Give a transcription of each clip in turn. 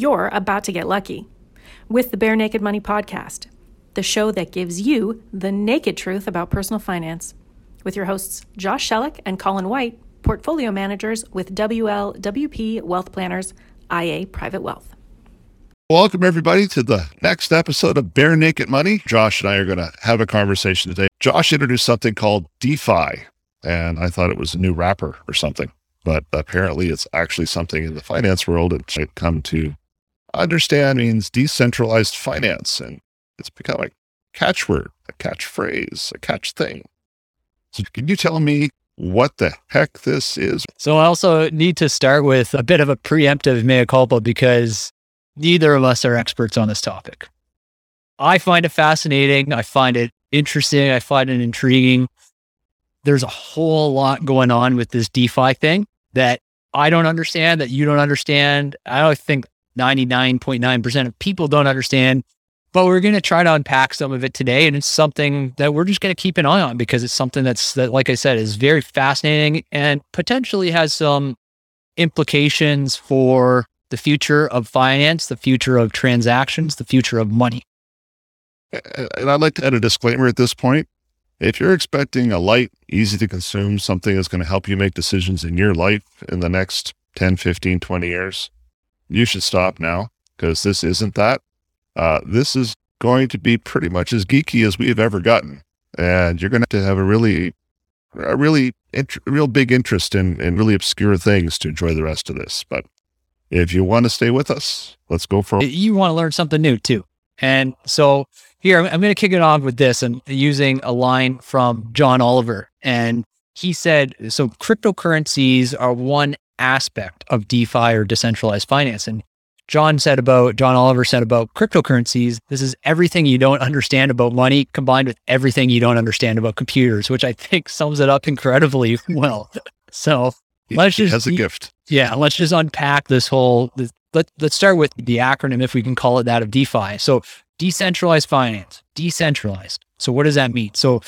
you're about to get lucky with the Bare Naked Money Podcast, the show that gives you the naked truth about personal finance, with your hosts Josh Sheluk and Colin White, portfolio managers with WLWP Wealth Planners, IA Private Wealth. Welcome, everybody, to the next episode of Bare Naked Money. Josh and I are going to have a conversation today. Josh introduced something called DeFi, and I thought it was a new wrapper or something but apparently it's actually something in the finance world that I've come to understand means decentralized finance. And it's become a catchword, a catchphrase, a catch thing. So can you tell me what the heck this is? So I also need to start with a bit of a preemptive mea culpa because neither of us are experts on this topic. I find it fascinating. I find it interesting. I find it intriguing there's a whole lot going on with this DeFi thing that I don't understand, that you don't understand. I don't think 99.9% of people don't understand, but we're going to try to unpack some of it today. And it's something that we're just going to keep an eye on because it's something that's, that, like I said, is very fascinating and potentially has some implications for the future of finance, the future of transactions, the future of money. And I'd like to add a disclaimer at this point. If you're expecting a light, easy to consume, something that's going to help you make decisions in your life in the next 10, 15, 20 years, you should stop now because this isn't that. Uh, this is going to be pretty much as geeky as we've ever gotten. And you're going to have to have a really, a really, int- real big interest in, in really obscure things to enjoy the rest of this. But if you want to stay with us, let's go for it. You want to learn something new too. And so here, I'm going to kick it off with this and using a line from John Oliver. And he said, so cryptocurrencies are one aspect of DeFi or decentralized finance. And John said about, John Oliver said about cryptocurrencies, this is everything you don't understand about money combined with everything you don't understand about computers, which I think sums it up incredibly well. So let's just. has a gift. Yeah. Let's just unpack this whole, this, let, let's start with the acronym, if we can call it that, of DeFi. So decentralized finance, decentralized. So what does that mean? So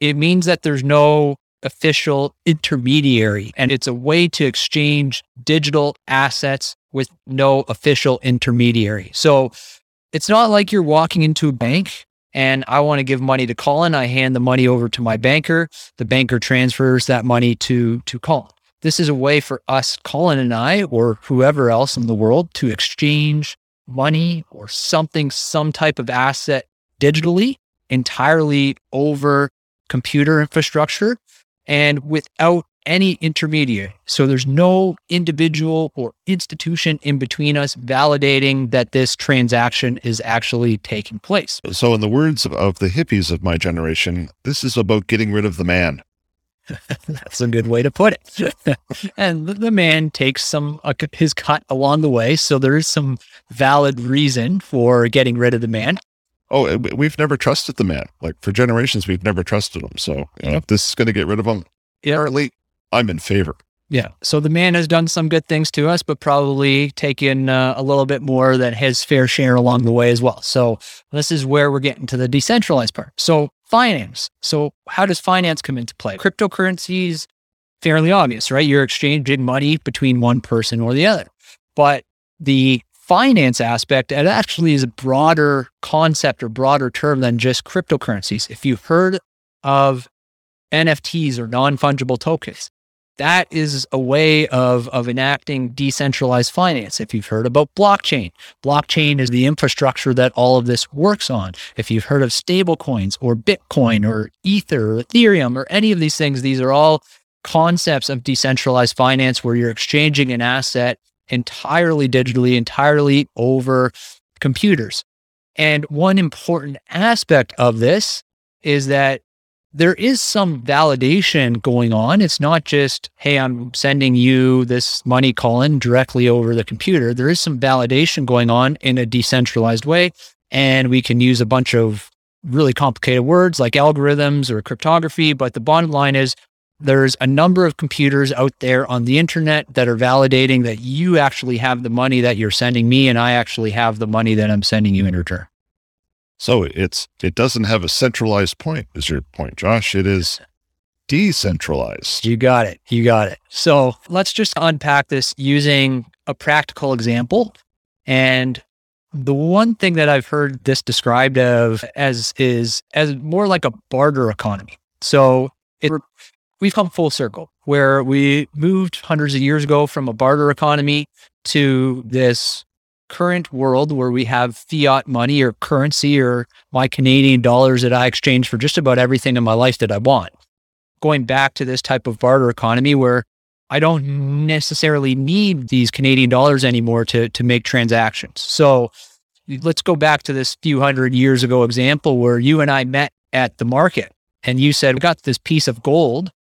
it means that there's no official intermediary and it's a way to exchange digital assets with no official intermediary. So it's not like you're walking into a bank and I want to give money to Colin. I hand the money over to my banker. The banker transfers that money to, to Colin. This is a way for us, Colin and I, or whoever else in the world, to exchange money or something, some type of asset digitally entirely over computer infrastructure and without any intermediary. So there's no individual or institution in between us validating that this transaction is actually taking place. So, in the words of, of the hippies of my generation, this is about getting rid of the man. That's a good way to put it. and the man takes some uh, his cut along the way, so there is some valid reason for getting rid of the man. Oh, we've never trusted the man. Like for generations, we've never trusted him. So you know, if this is going to get rid of him, yeah. currently, I'm in favor. Yeah. So the man has done some good things to us, but probably taken uh, a little bit more than his fair share along the way as well. So this is where we're getting to the decentralized part. So finance. So how does finance come into play? Cryptocurrencies, fairly obvious, right? You're exchanging money between one person or the other. But the finance aspect, it actually is a broader concept or broader term than just cryptocurrencies. If you've heard of NFTs or non fungible tokens, that is a way of, of enacting decentralized finance. If you've heard about blockchain, blockchain is the infrastructure that all of this works on. If you've heard of stablecoins or Bitcoin or Ether or Ethereum or any of these things, these are all concepts of decentralized finance where you're exchanging an asset entirely digitally, entirely over computers. And one important aspect of this is that there is some validation going on. It's not just, hey, I'm sending you this money, Colin, directly over the computer. There is some validation going on in a decentralized way. And we can use a bunch of really complicated words like algorithms or cryptography. But the bottom line is there's a number of computers out there on the internet that are validating that you actually have the money that you're sending me, and I actually have the money that I'm sending you in return. So it's it doesn't have a centralized point, is your point, Josh. It is decentralized. You got it. You got it. So let's just unpack this using a practical example. And the one thing that I've heard this described of as is as more like a barter economy. So it, we've come full circle where we moved hundreds of years ago from a barter economy to this current world where we have fiat money or currency or my Canadian dollars that I exchange for just about everything in my life that I want. Going back to this type of barter economy where I don't necessarily need these Canadian dollars anymore to, to make transactions. So let's go back to this few hundred years ago example where you and I met at the market and you said, We got this piece of gold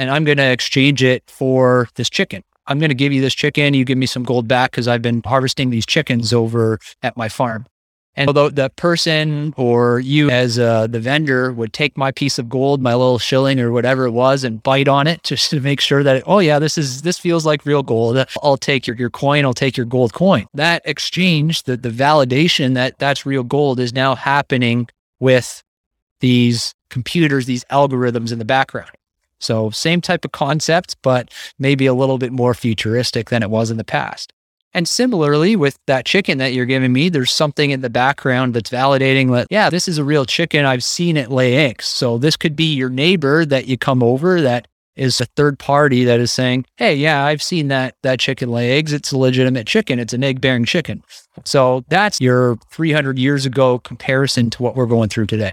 and I'm going to exchange it for this chicken. I'm going to give you this chicken. You give me some gold back because I've been harvesting these chickens over at my farm. And although the person or you as uh, the vendor would take my piece of gold, my little shilling or whatever it was, and bite on it just to make sure that, oh yeah, this is this feels like real gold. I'll take your, your coin. I'll take your gold coin. That exchange, the, the validation that that's real gold is now happening with these computers, these algorithms in the background. So same type of concept, but maybe a little bit more futuristic than it was in the past. And similarly, with that chicken that you're giving me, there's something in the background that's validating that, yeah, this is a real chicken. I've seen it lay eggs. So this could be your neighbor that you come over that is a third party that is saying, hey, yeah, I've seen that that chicken lay eggs. It's a legitimate chicken. It's an egg bearing chicken. So that's your 300 years ago comparison to what we're going through today.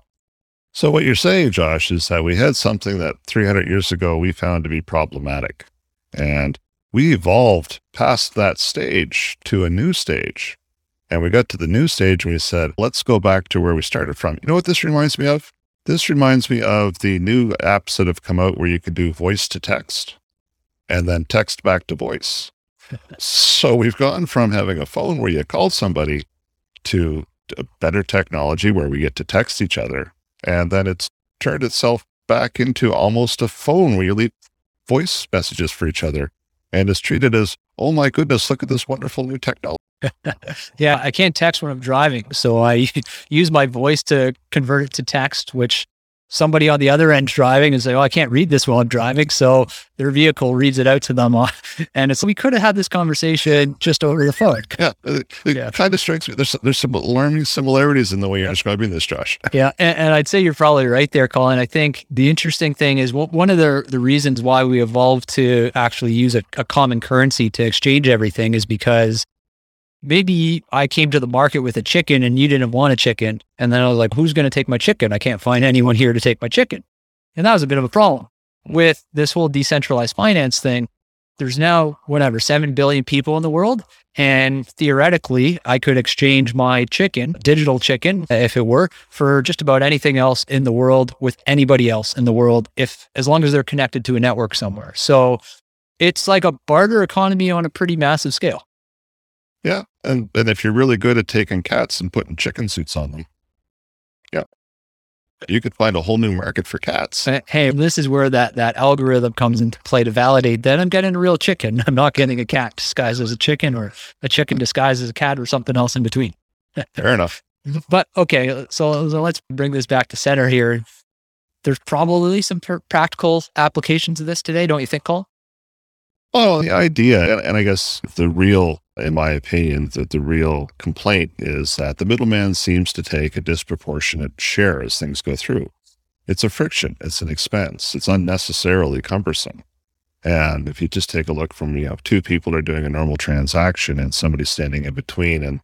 So what you're saying, Josh, is that we had something that 300 years ago we found to be problematic. And we evolved past that stage to a new stage. And we got to the new stage and we said, let's go back to where we started from. You know what this reminds me of? This reminds me of the new apps that have come out where you can do voice to text and then text back to voice. so we've gone from having a phone where you call somebody to a better technology where we get to text each other. And then it's turned itself back into almost a phone where you leave voice messages for each other and is treated as, oh my goodness, look at this wonderful new technology. yeah, I can't text when I'm driving. So I use my voice to convert it to text, which somebody on the other end driving and say, "Oh, I can't read this while I'm driving," so their vehicle reads it out to them. And it's we could have had this conversation just over the phone. Yeah, it, it yeah. kind of strikes me. There's there's some learning similarities in the way you're describing this, Josh. Yeah, and, and, I'd say you're probably right there, Colin. I think the interesting thing is one of the the reasons why we evolved to actually use a, a common currency to exchange everything is because maybe I came to the market with a chicken and you didn't want a chicken. And then I was like, who's going to take my chicken? I can't find anyone here to take my chicken. And that was a bit of a problem with this whole decentralized finance thing. There's now, whatever, 7 billion people in the world. And theoretically, I could exchange my chicken, digital chicken, if it were, for just about anything else in the world with anybody else in the world, if as long as they're connected to a network somewhere. So it's like a barter economy on a pretty massive scale. Yeah. And, and if you're really good at taking cats and putting chicken suits on them, yeah, you could find a whole new market for cats. Eh, hey, this is where that, that algorithm comes into play to validate that I'm getting a real chicken. I'm not getting a cat disguised as a chicken or a chicken disguised as a cat or something else in between. Fair enough. But okay, so, so let's bring this back to center here. There's probably some pr- practical applications of this today, don't you think, Cole? Well, the idea, and, I guess the real in my opinion, that the real complaint is that the middleman seems to take a disproportionate share as things go through. It's a friction, it's an expense, it's unnecessarily cumbersome. And if you just take a look from, you know, two people are doing a normal transaction and somebody's standing in between, and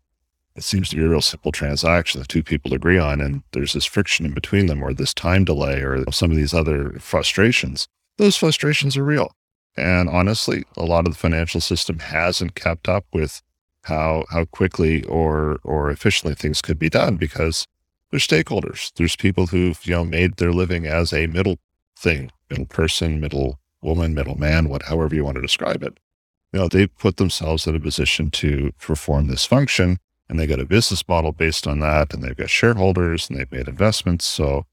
it seems to be a real simple transaction that two people agree on, and there's this friction in between them, or this time delay, or some of these other frustrations, those frustrations are real. And honestly, a lot of the financial system hasn't kept up with how how quickly or or efficiently things could be done because there's stakeholders. There's people who've you know made their living as a middle thing, middle person, middle woman, middle man, what however you want to describe it. You know, they put themselves in a position to perform this function and they got a business model based on that and they've got shareholders and they've made investments. So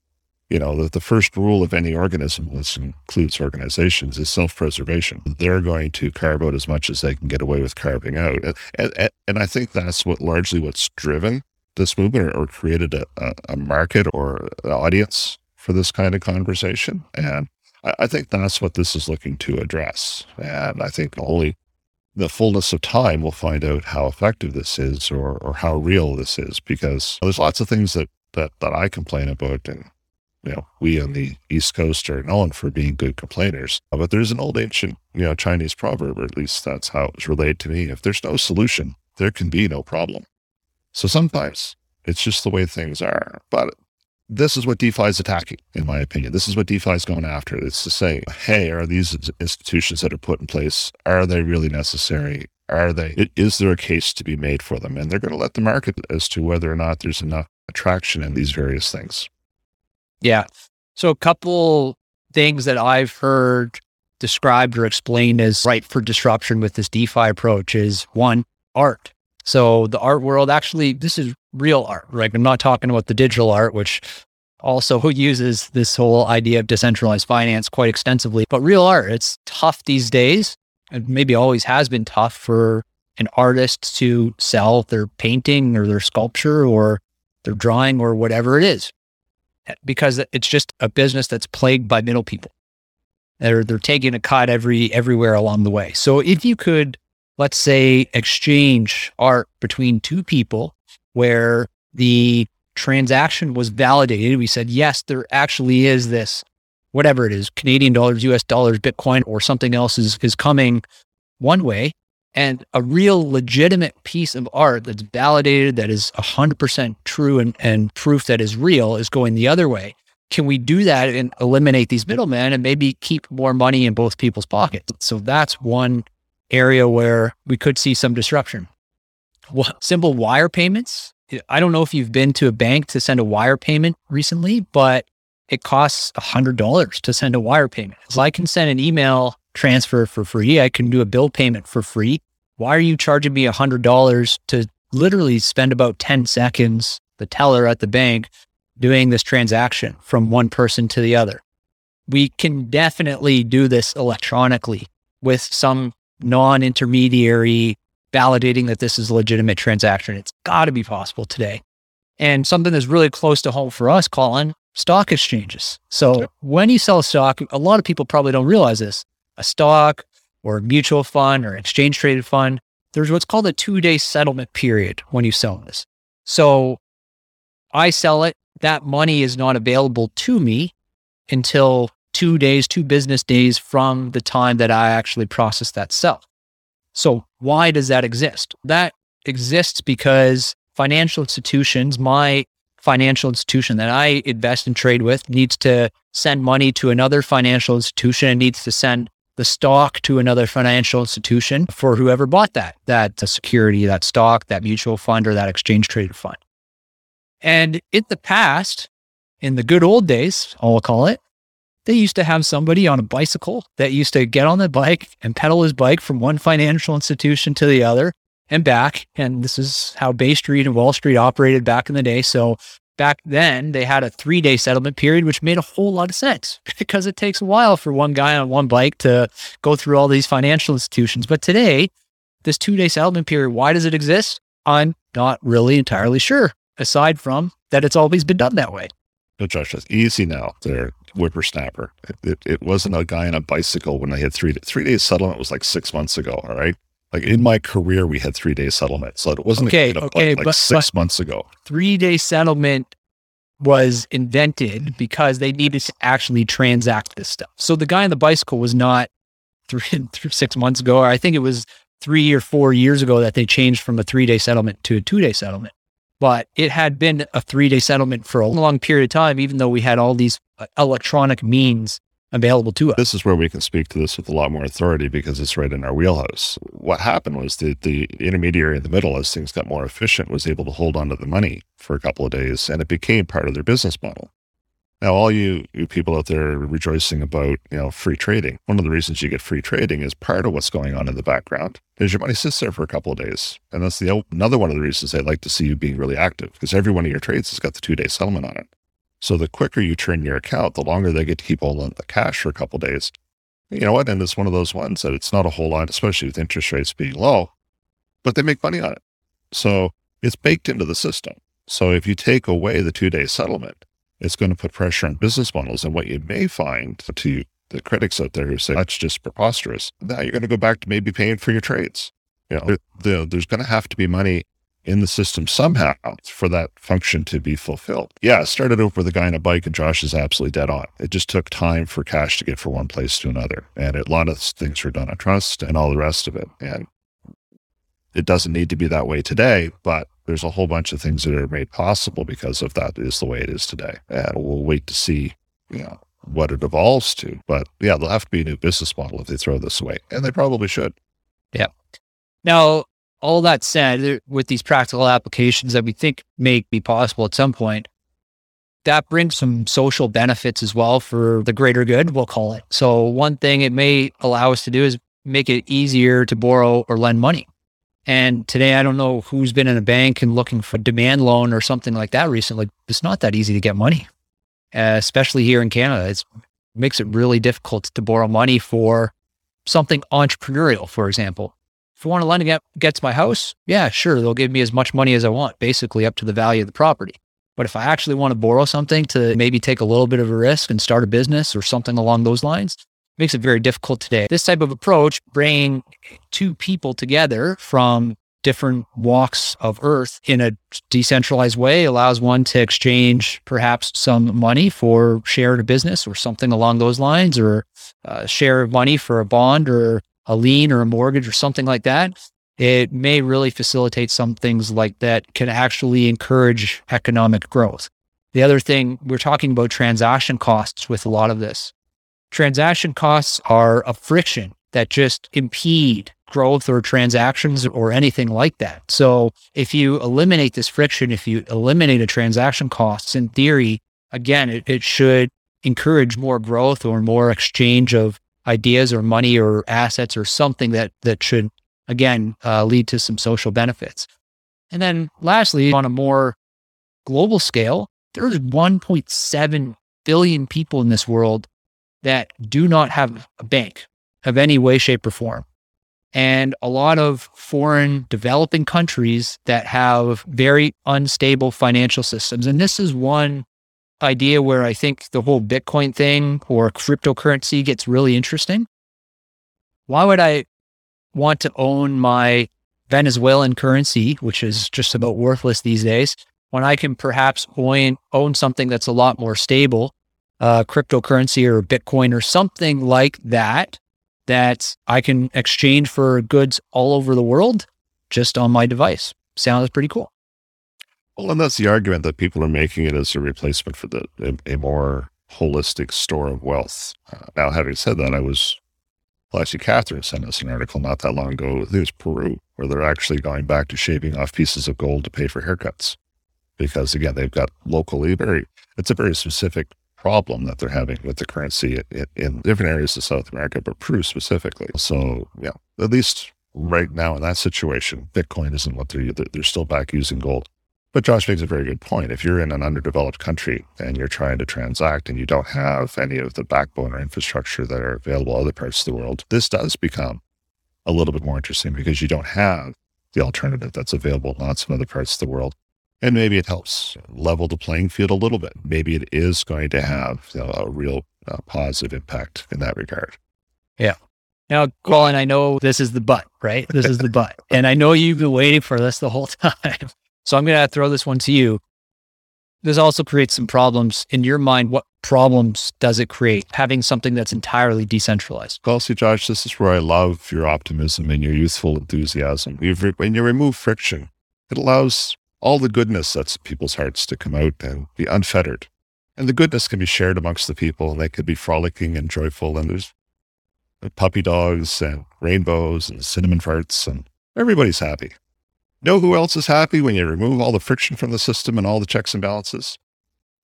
you know, the, the first rule of any organism, this includes organizations, is self-preservation. They're going to carve out as much as they can get away with carving out. And, and, and I think that's what largely what's driven this movement or, or created a, a, market or an audience for this kind of conversation. And I, I think that's what this is looking to address. And I think only the fullness of time, we'll find out how effective this is or, or how real this is because there's lots of things that, that, that I complain about. And, you know, we on the East Coast are known for being good complainers. Uh, but there's an old ancient, you know, Chinese proverb, or at least that's how it was relayed to me. If there's no solution, there can be no problem. So sometimes it's just the way things are. But this is what DeFi is attacking, in my opinion. This is what DeFi is going after. It's to say, hey, are these institutions that are put in place, are they really necessary? Are they, is there a case to be made for them? And they're going to let the market as to whether or not there's enough attraction in these various things. Yeah. So a couple things that I've heard described or explained as right for disruption with this DeFi approach is one, art. So the art world actually, this is real art, right? I'm not talking about the digital art, which also uses this whole idea of decentralized finance quite extensively. But real art, it's tough these days, and maybe always has been tough for an artist to sell their painting or their sculpture or their drawing or whatever it is, because it's just a business that's plagued by middle people. They're they're taking a cut every everywhere along the way. So if you could, let's say, exchange art between two people where the transaction was validated. We said, yes, there actually is this, whatever it is, Canadian dollars, US dollars, Bitcoin, or something else is, is coming one way. And a real legitimate piece of art that's validated, that is 100% true and, and proof that is real is going the other way. Can we do that and eliminate these middlemen and maybe keep more money in both people's pockets? So that's one area where we could see some disruption simple wire payments. I don't know if you've been to a bank to send a wire payment recently, but it costs $100 to send a wire payment. So I can send an email transfer for free. I can do a bill payment for free. Why are you charging me $100 to literally spend about 10 seconds, the teller at the bank, doing this transaction from one person to the other? We can definitely do this electronically with some non intermediary validating that this is a legitimate transaction. It's got to be possible today. And something that's really close to home for us, Colin, stock exchanges. So when you sell a stock, a lot of people probably don't realize this. A stock or a mutual fund or exchange traded fund, there's what's called a two day settlement period when you sell this. So I sell it. That money is not available to me until two days, two business days from the time that I actually process that sell. So, why does that exist? That exists because financial institutions, my financial institution that I invest and trade with, needs to send money to another financial institution and needs to send the stock to another financial institution for whoever bought that, that security, that stock, that mutual fund, or that exchange traded fund. And in the past, in the good old days, I'll call it, they used to have somebody on a bicycle that used to get on the bike and pedal his bike from one financial institution to the other and back. And this is how Bay Street and Wall Street operated back in the day. So back then they had a three day settlement period, which made a whole lot of sense because it takes a while for one guy on one bike to go through all these financial institutions. But today, this two day settlement period, why does it exist? I'm not really entirely sure, aside from that it's always been done that way. No, Josh, it's easy now. There, whippersnapper. It, it, it, wasn't a guy on a bicycle when they had three three days settlement was like six months ago. All right. Like in my career, we had three day settlement. So it wasn't okay. okay, like, but, six but months ago. Three day settlement was invented because they needed to actually transact this stuff. So the guy on the bicycle was not three, three six months ago, or I think it was three or four years ago that they changed from a three day settlement to a two day settlement but it had been a three day settlement for a long period of time, even though we had all these uh, electronic means available to us. This is where we can speak to this with a lot more authority because it's right in our wheelhouse. What happened was that the intermediary in the middle, as things got more efficient, was able to hold onto the money for a couple of days and it became part of their business model. Now, all you, you people out there rejoicing about, you know, free trading, one of the reasons you get free trading is part of what's going on in the background is your money sits there for a couple of days. And that's the another one of the reasons they like to see you being really active because every one of your trades has got the two day settlement on it. So the quicker you turn your account, the longer they get to keep holding the cash for a couple days. You know what? And it's one of those ones that it's not a whole lot, especially with interest rates being low, but they make money on it. So it's baked into the system. So if you take away the two day settlement, it's going to put pressure on business models. And what you may find to the critics out there who say that's just preposterous. Now you're going to go back to maybe paying for your trades. You know, there, there's going to have to be money in the system somehow for that function to be fulfilled. Yeah, it started out with a guy on a bike, and Josh is absolutely dead on. It just took time for cash to get from one place to another. And a lot of things were done on trust and all the rest of it. And it doesn't need to be that way today, but there's a whole bunch of things that are made possible because of that is the way it is today. And we'll wait to see, you know, what it evolves to. But yeah, there'll have to be a new business model if they throw this away. And they probably should. Yeah. Now, all that said, with these practical applications that we think may be possible at some point, that brings some social benefits as well for the greater good, we'll call it. So, one thing it may allow us to do is make it easier to borrow or lend money. And today, I don't know who's been in a bank and looking for a demand loan or something like that recently. It's not that easy to get money, especially here in Canada. It makes it really difficult to borrow money for something entrepreneurial, for example. If I want to lend against my house, yeah, sure, they'll give me as much money as I want, basically up to the value of the property. But if I actually want to borrow something to maybe take a little bit of a risk and start a business or something along those lines, makes it very difficult today. This type of approach, bringing two people together from different walks of earth in a decentralized way allows one to exchange perhaps some money for share in a business or something along those lines or uh, share of money for a bond or a lien or a mortgage or something like that, it may really facilitate some things like that can actually encourage economic growth. The other thing, we're talking about transaction costs with a lot of this. Transaction costs are a friction that just impede growth or transactions or anything like that. So if you eliminate this friction, if you eliminate a transaction costs, in theory, again, it, it should encourage more growth or more exchange of ideas or money or assets or something that that should again uh, lead to some social benefits. And then lastly, on a more global scale, there's 1.7 billion people in this world that do not have a bank of any way, shape, or form. And a lot of foreign developing countries that have very unstable financial systems. And this is one idea where I think the whole Bitcoin thing or cryptocurrency gets really interesting. Why would I want to own my Venezuelan currency, which is just about worthless these days, when I can perhaps own, own something that's a lot more stable, uh, cryptocurrency or Bitcoin or something like that, that I can exchange for goods all over the world just on my device? Sounds pretty cool. Well, and that's the argument that people are making it as a replacement for the a, a more holistic store of wealth. Uh, now, having said that, I was well, actually, Catherine sent us an article not that long ago. It was Peru, where they're actually going back to shaving off pieces of gold to pay for haircuts, because again, they've got locally very. It's a very specific problem that they're having with the currency in, in different areas of South America, but Peru specifically. So, yeah, at least right now in that situation, Bitcoin isn't what they're. They're still back using gold. But Josh makes a very good point. If you're in an underdeveloped country and you're trying to transact and you don't have any of the backbone or infrastructure that are available other parts of the world, this does become a little bit more interesting because you don't have the alternative that's available in lots of other parts of the world. And maybe it helps level the playing field a little bit. Maybe it is going to have you know, a real uh, positive impact in that regard. Yeah. Now, Colin, I know this is the butt, right? This is the butt. And I know you've been waiting for this the whole time. So I'm going to throw this one to you. This also creates some problems in your mind. What problems does it create having something that's entirely decentralized? Well, see, Josh, this is where I love your optimism and your youthful enthusiasm. when you remove friction, it allows all the goodness that's people's hearts to come out and be unfettered. And the goodness can be shared amongst the people they could be frolicking and joyful. And there's puppy dogs and rainbows and cinnamon farts and everybody's happy. Know who else is happy when you remove all the friction from the system and all the checks and balances?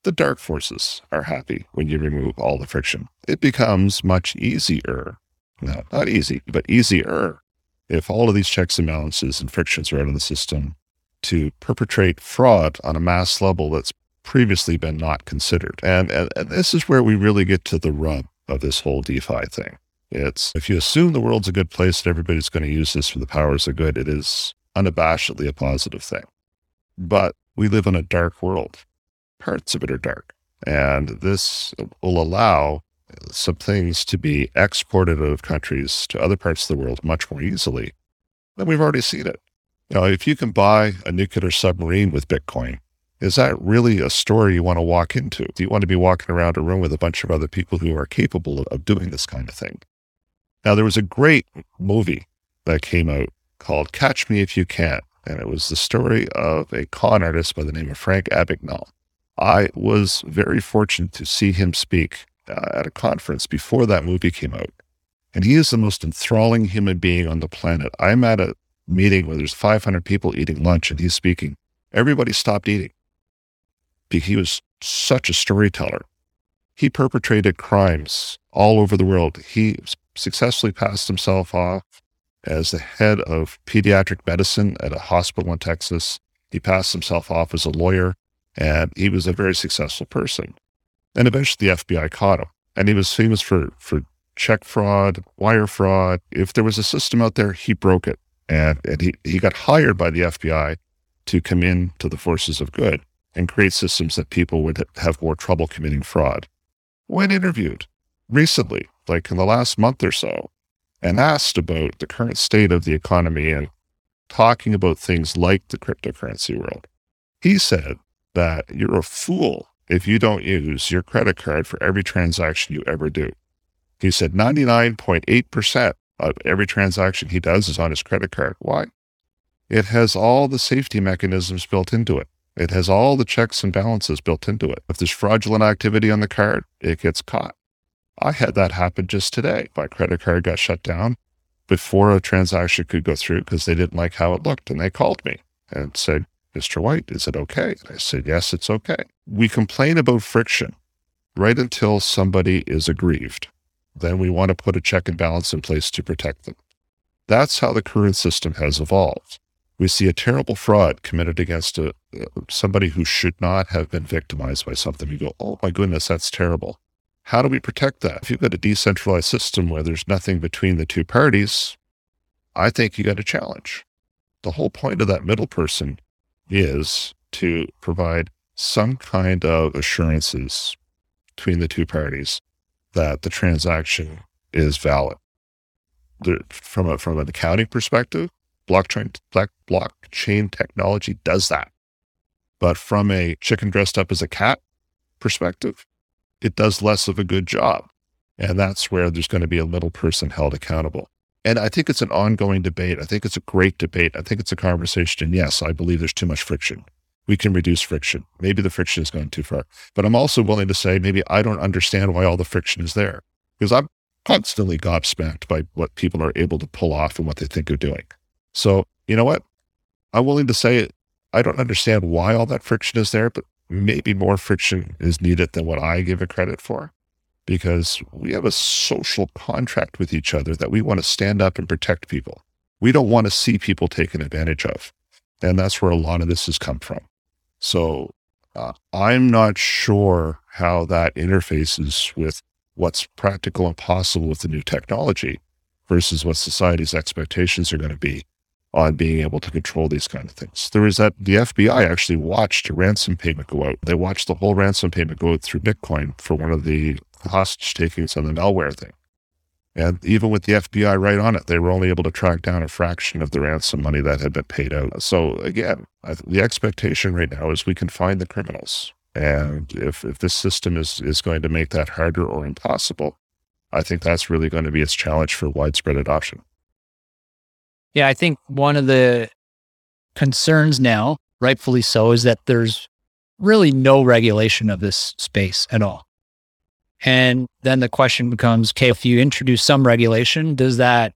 The dark forces are happy when you remove all the friction. It becomes much easier, no, not easy, but easier if all of these checks and balances and frictions are out of the system to perpetrate fraud on a mass level that's previously been not considered. And, and, and this is where we really get to the rub of this whole DeFi thing. It's if you assume the world's a good place and everybody's going to use this for the powers of good, it is unabashedly a positive thing. But we live in a dark world. Parts of it are dark. And this will allow some things to be exported out of countries to other parts of the world much more easily, then we've already seen it. Know, if you can buy a nuclear submarine with Bitcoin, is that really a story you want to walk into? Do you want to be walking around a room with a bunch of other people who are capable of doing this kind of thing? Now, there was a great movie that came out called Catch Me If You Can, and it was the story of a con artist by the name of Frank Abagnale. I was very fortunate to see him speak uh, at a conference before that movie came out. And he is the most enthralling human being on the planet. I'm at a meeting where there's 500 people eating lunch and he's speaking. Everybody stopped eating. He was such a storyteller. He perpetrated crimes all over the world. He successfully passed himself off as the head of pediatric medicine at a hospital in Texas. He passed himself off as a lawyer, and he was a very successful person. And eventually the FBI caught him. And he was famous for, for check fraud, wire fraud. If there was a system out there, he broke it. And, and he, he got hired by the FBI to come in to the forces of good and create systems that people would have more trouble committing fraud. When interviewed recently, like in the last month or so, and asked about the current state of the economy and talking about things like the cryptocurrency world, he said that you're a fool if you don't use your credit card for every transaction you ever do. He said 99.8% of every transaction he does is on his credit card. Why? It has all the safety mechanisms built into it. It has all the checks and balances built into it. If there's fraudulent activity on the card, it gets caught. I had that happen just today. My credit card got shut down before a transaction could go through because they didn't like how it looked. And they called me and said, Mr. White, is it okay? And I said, Yes, it's okay. We complain about friction right until somebody is aggrieved. Then we want to put a check and balance in place to protect them. That's how the current system has evolved. We see a terrible fraud committed against a, uh, somebody who should not have been victimized by something. We go, oh my goodness, that's terrible. How do we protect that? If you've got a decentralized system where there's nothing between the two parties, I think you got a challenge. The whole point of that middle person is to provide some kind of assurances between the two parties that the transaction is valid. The, from a from an accounting perspective, blockchain blockchain technology does that. But from a chicken dressed up as a cat perspective, it does less of a good job. And that's where there's going to be a middle person held accountable. And I think it's an ongoing debate. I think it's a great debate. I think it's a conversation. And yes, I believe there's too much friction. We can reduce friction. Maybe the friction is going too far. But I'm also willing to say maybe I don't understand why all the friction is there because I'm constantly gobsmacked by what people are able to pull off and what they think they're doing. So, you know what? I'm willing to say I don't understand why all that friction is there, but maybe more friction is needed than what I give it credit for because we have a social contract with each other that we want to stand up and protect people. We don't want to see people taken advantage of. And that's where a lot of this has come from. So uh, I'm not sure how that interfaces with what's practical and possible with the new technology versus what society's expectations are going to be on being able to control these kind of things. There is that the FBI actually watched a ransom payment go out. They watched the whole ransom payment go out through Bitcoin for one of the hostage takings on the malware thing. And even with the FBI right on it, they were only able to track down a fraction of the ransom money that had been paid out. So again, the expectation right now is we can find the criminals. And if, if this system is, is going to make that harder or impossible, I think that's really going to be its challenge for widespread adoption. Yeah, I think one of the concerns now, rightfully so, is that there's really no regulation of this space at all. And then the question becomes, okay, if you introduce some regulation, does that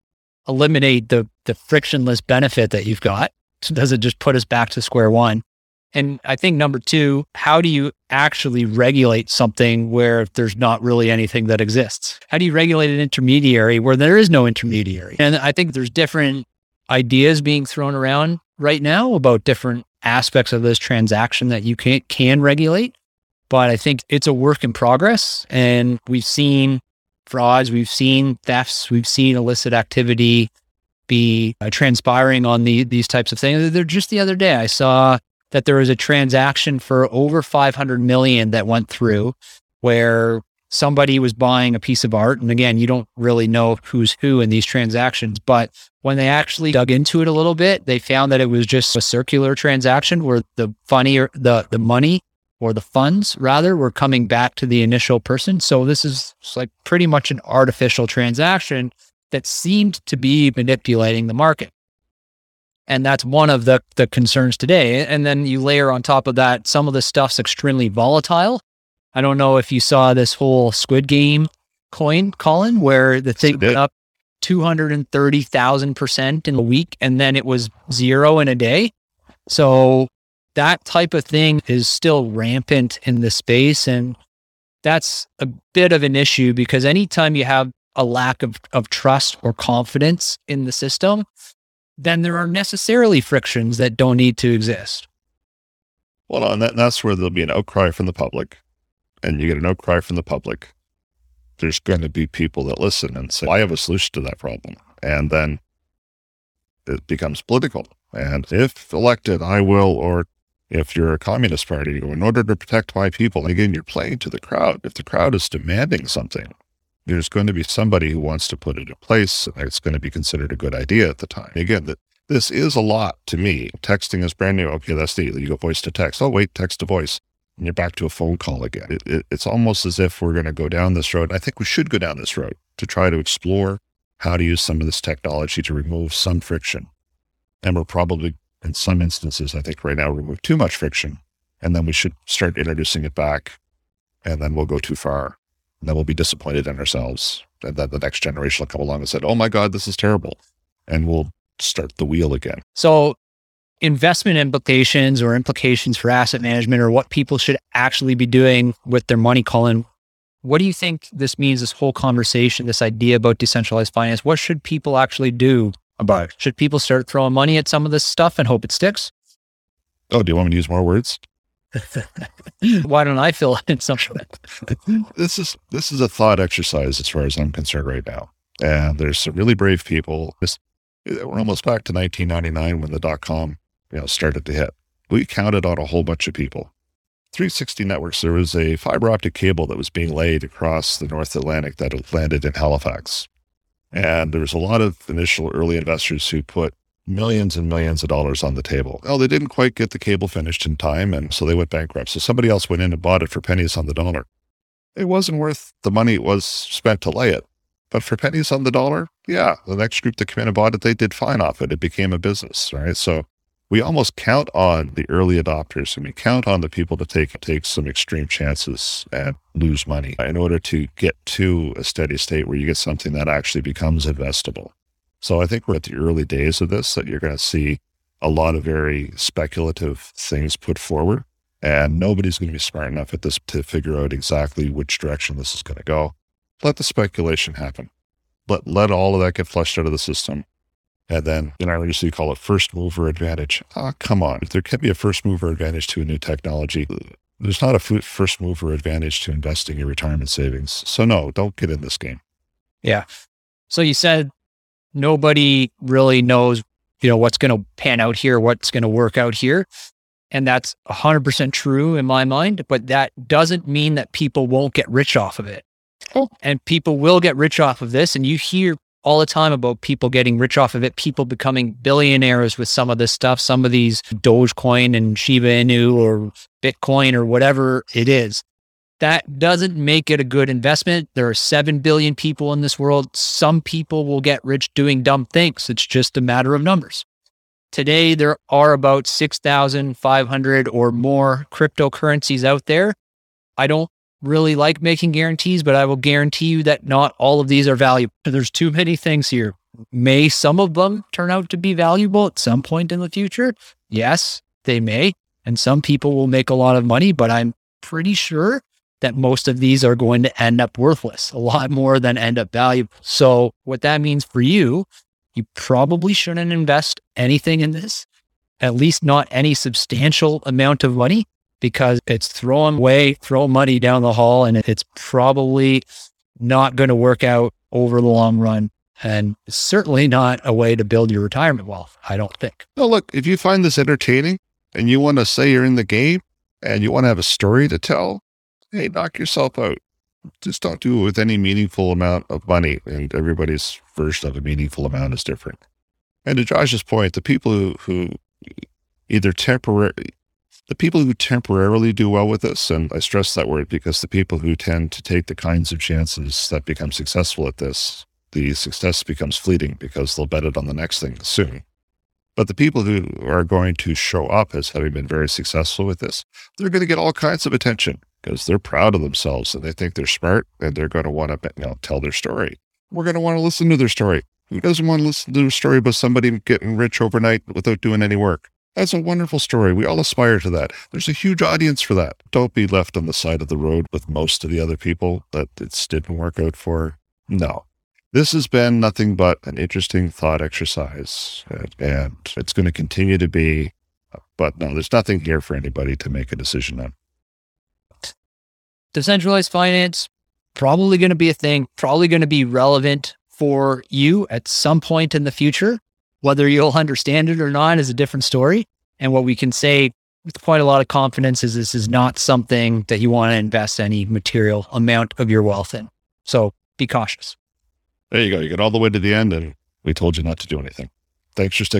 eliminate the the frictionless benefit that you've got? So does it just put us back to square one? And I think number two, how do you actually regulate something where there's not really anything that exists? How do you regulate an intermediary where there is no intermediary? And I think there's different ideas being thrown around right now about different aspects of this transaction that you can can regulate but I think it's a work in progress. And we've seen frauds, we've seen thefts, we've seen illicit activity be uh, transpiring on the, these types of things. They're just the other day, I saw that there was a transaction for over 500 million that went through where somebody was buying a piece of art. And again, you don't really know who's who in these transactions, but when they actually dug into it a little bit, they found that it was just a circular transaction where the funny the, the money or the funds rather were coming back to the initial person. So this is like pretty much an artificial transaction that seemed to be manipulating the market. And that's one of the, the concerns today. And then you layer on top of that, some of the stuff's extremely volatile. I don't know if you saw this whole Squid Game coin, Colin, where the thing went up 230,000% in a week and then it was zero in a day. So that type of thing is still rampant in the space. And that's a bit of an issue because anytime you have a lack of, of trust or confidence in the system, then there are necessarily frictions that don't need to exist. Well, and that, that's where there'll be an outcry from the public. And you get an outcry from the public. There's going to be people that listen and say, I have a solution to that problem. And then it becomes political. And if elected, I will, or if you're a communist party, go in order to protect my people, again, you're playing to the crowd. If the crowd is demanding something, there's going to be somebody who wants to put it in place and it's going to be considered a good idea at the time. Again, that this is a lot to me. Texting is brand new. Okay, that's the you go voice to text. Oh, wait, text to voice. And you're back to a phone call again. It, it, it's almost as if we're going to go down this road. I think we should go down this road to try to explore how to use some of this technology to remove some friction. And we're probably in some instances, I think right now, remove too much friction. And then we should start introducing it back. And then we'll go too far. And then we'll be disappointed in ourselves. And then the next generation will come along and say, oh my God, this is terrible. And we'll start the wheel again. So, investment implications or implications for asset management or what people should actually be doing with their money, Colin. What do you think this means, this whole conversation, this idea about decentralized finance? What should people actually do about it? Should people start throwing money at some of this stuff and hope it sticks? Oh, do you want me to use more words? Why don't I fill in some this is this is a thought exercise as far as I'm concerned right now. And there's some really brave people. This, we're almost back to 1999 when the dot com you know started to hit. We counted on a whole bunch of people. 360 Networks, there was a fiber optic cable that was being laid across the North Atlantic that landed in Halifax. And there was a lot of initial early investors who put millions and millions of dollars on the table. Well, they didn't quite get the cable finished in time, and so they went bankrupt. So somebody else went in and bought it for pennies on the dollar. It wasn't worth the money it was spent to lay it. But for pennies on the dollar, yeah, the next group that came in and bought it, they did fine off it. It became a business, right? So we almost count on the early adopters and we count on the people to take take some extreme chances and lose money in order to get to a steady state where you get something that actually becomes investable. So I think we're at the early days of this that you're going to see a lot of very speculative things put forward and nobody's going to be smart enough at this to figure out exactly which direction this is going to go. Let the speculation happen. Let let all of that get flushed out of the system and then in Ireland, you call it first mover advantage. Ah, oh, come on. If there can be a first mover advantage to a new technology, there's not a first mover advantage to investing your retirement savings. So no, don't get in this game. Yeah. So you said nobody really knows, you know, what's going to pan out here, what's going to work out here. And that's 100% true in my mind, but that doesn't mean that people won't get rich off of it. Oh. And people will get rich off of this. And you hear all the time about people getting rich off of it, people becoming billionaires with some of this stuff, some of these Dogecoin and Shiba Inu or Bitcoin or whatever it is. That doesn't make it a good investment. There are 7 billion people in this world. Some people will get rich doing dumb things. It's just a matter of numbers. Today, there are about 6,500 or more cryptocurrencies out there. I don't really like making guarantees, but I will guarantee you that not all of these are valuable. There's too many things here. May some of them turn out to be valuable at some point in the future? Yes, they may. And some people will make a lot of money, but I'm pretty sure that most of these are going to end up worthless, a lot more than end up valuable. So, what that means for you, you probably shouldn't invest anything in this, at least not any substantial amount of money because it's throwing away, throw money down the hall, and it's probably not going to work out over the long run. And certainly not a way to build your retirement wealth, I don't think. No, look, if you find this entertaining and you want to say you're in the game and you want to have a story to tell, hey, knock yourself out. just don't do it with any meaningful amount of money. And everybody's version of a meaningful amount is different. And to Josh's point, the people who, who either temporarily, the people who temporarily do well with this, and I stress that word because the people who tend to take the kinds of chances that become successful at this, the success becomes fleeting because they'll bet it on the next thing soon. But the people who are going to show up as having been very successful with this, they're going to get all kinds of attention because they're proud of themselves and they think they're smart and they're going to want to you know, tell their story. We're going to want to listen to their story. Who doesn't want to listen to a story about somebody getting rich overnight without doing any work? That's a wonderful story. We all aspire to that. There's a huge audience for that. Don't be left on the side of the road with most of the other people that it didn't work out for. No. This has been nothing but an interesting thought exercise, and it's going to continue to be. But no, there's nothing here for anybody to make a decision on. Decentralized finance, probably going to be a thing, probably going to be relevant for you at some point in the future. Whether you'll understand it or not is a different story. And what we can say with quite a lot of confidence is this is not something that you want to invest any material amount of your wealth in. So be cautious. There you go. You get all the way to the end, and we told you not to do anything. Thanks for sticking.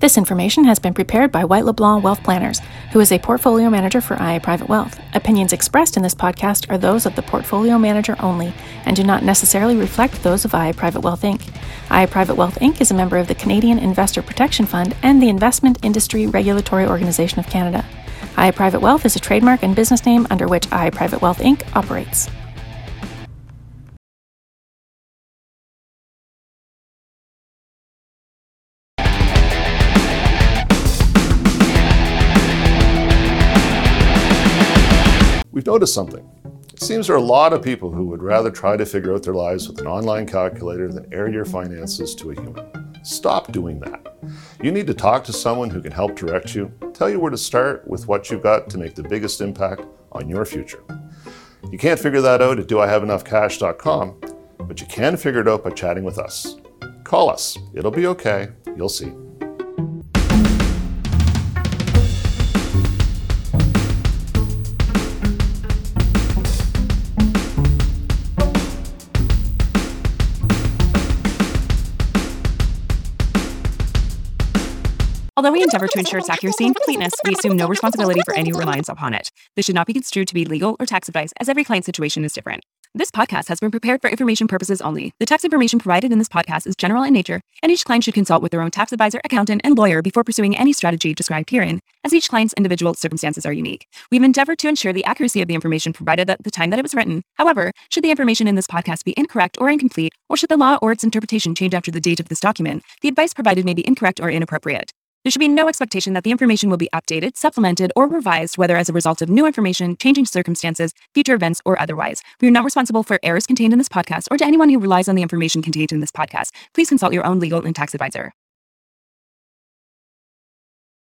This information has been prepared by White LeBlanc Wealth Planners, who is a portfolio manager for IA Private Wealth. Opinions expressed in this podcast are those of the portfolio manager only and do not necessarily reflect those of IA Private Wealth Inc. IA Private Wealth Inc. is a member of the Canadian Investor Protection Fund and the Investment Industry Regulatory Organization of Canada. IA Private Wealth is a trademark and business name under which IA Private Wealth Inc. operates. Noticed something. It seems there are a lot of people who would rather try to figure out their lives with an online calculator than air your finances to a human. Stop doing that. You need to talk to someone who can help direct you, tell you where to start with what you've got to make the biggest impact on your future. You can't figure that out at doihaveenoughcash.com, but you can figure it out by chatting with us. Call us. It'll be okay. You'll see. Although we endeavor to ensure its accuracy and completeness, we assume no responsibility for any reliance upon it. This should not be construed to be legal or tax advice, as every client situation is different. This podcast has been prepared for information purposes only. The tax information provided in this podcast is general in nature, and each client should consult with their own tax advisor, accountant, and lawyer before pursuing any strategy described herein, as each client's individual circumstances are unique. We've endeavored to ensure the accuracy of the information provided at the time that it was written. However, should the information in this podcast be incorrect or incomplete, or should the law or its interpretation change after the date of this document, the advice provided may be incorrect or inappropriate. There should be no expectation that the information will be updated, supplemented, or revised, whether as a result of new information, changing circumstances, future events, or otherwise. We are not responsible for errors contained in this podcast or to anyone who relies on the information contained in this podcast. Please consult your own legal and tax advisor.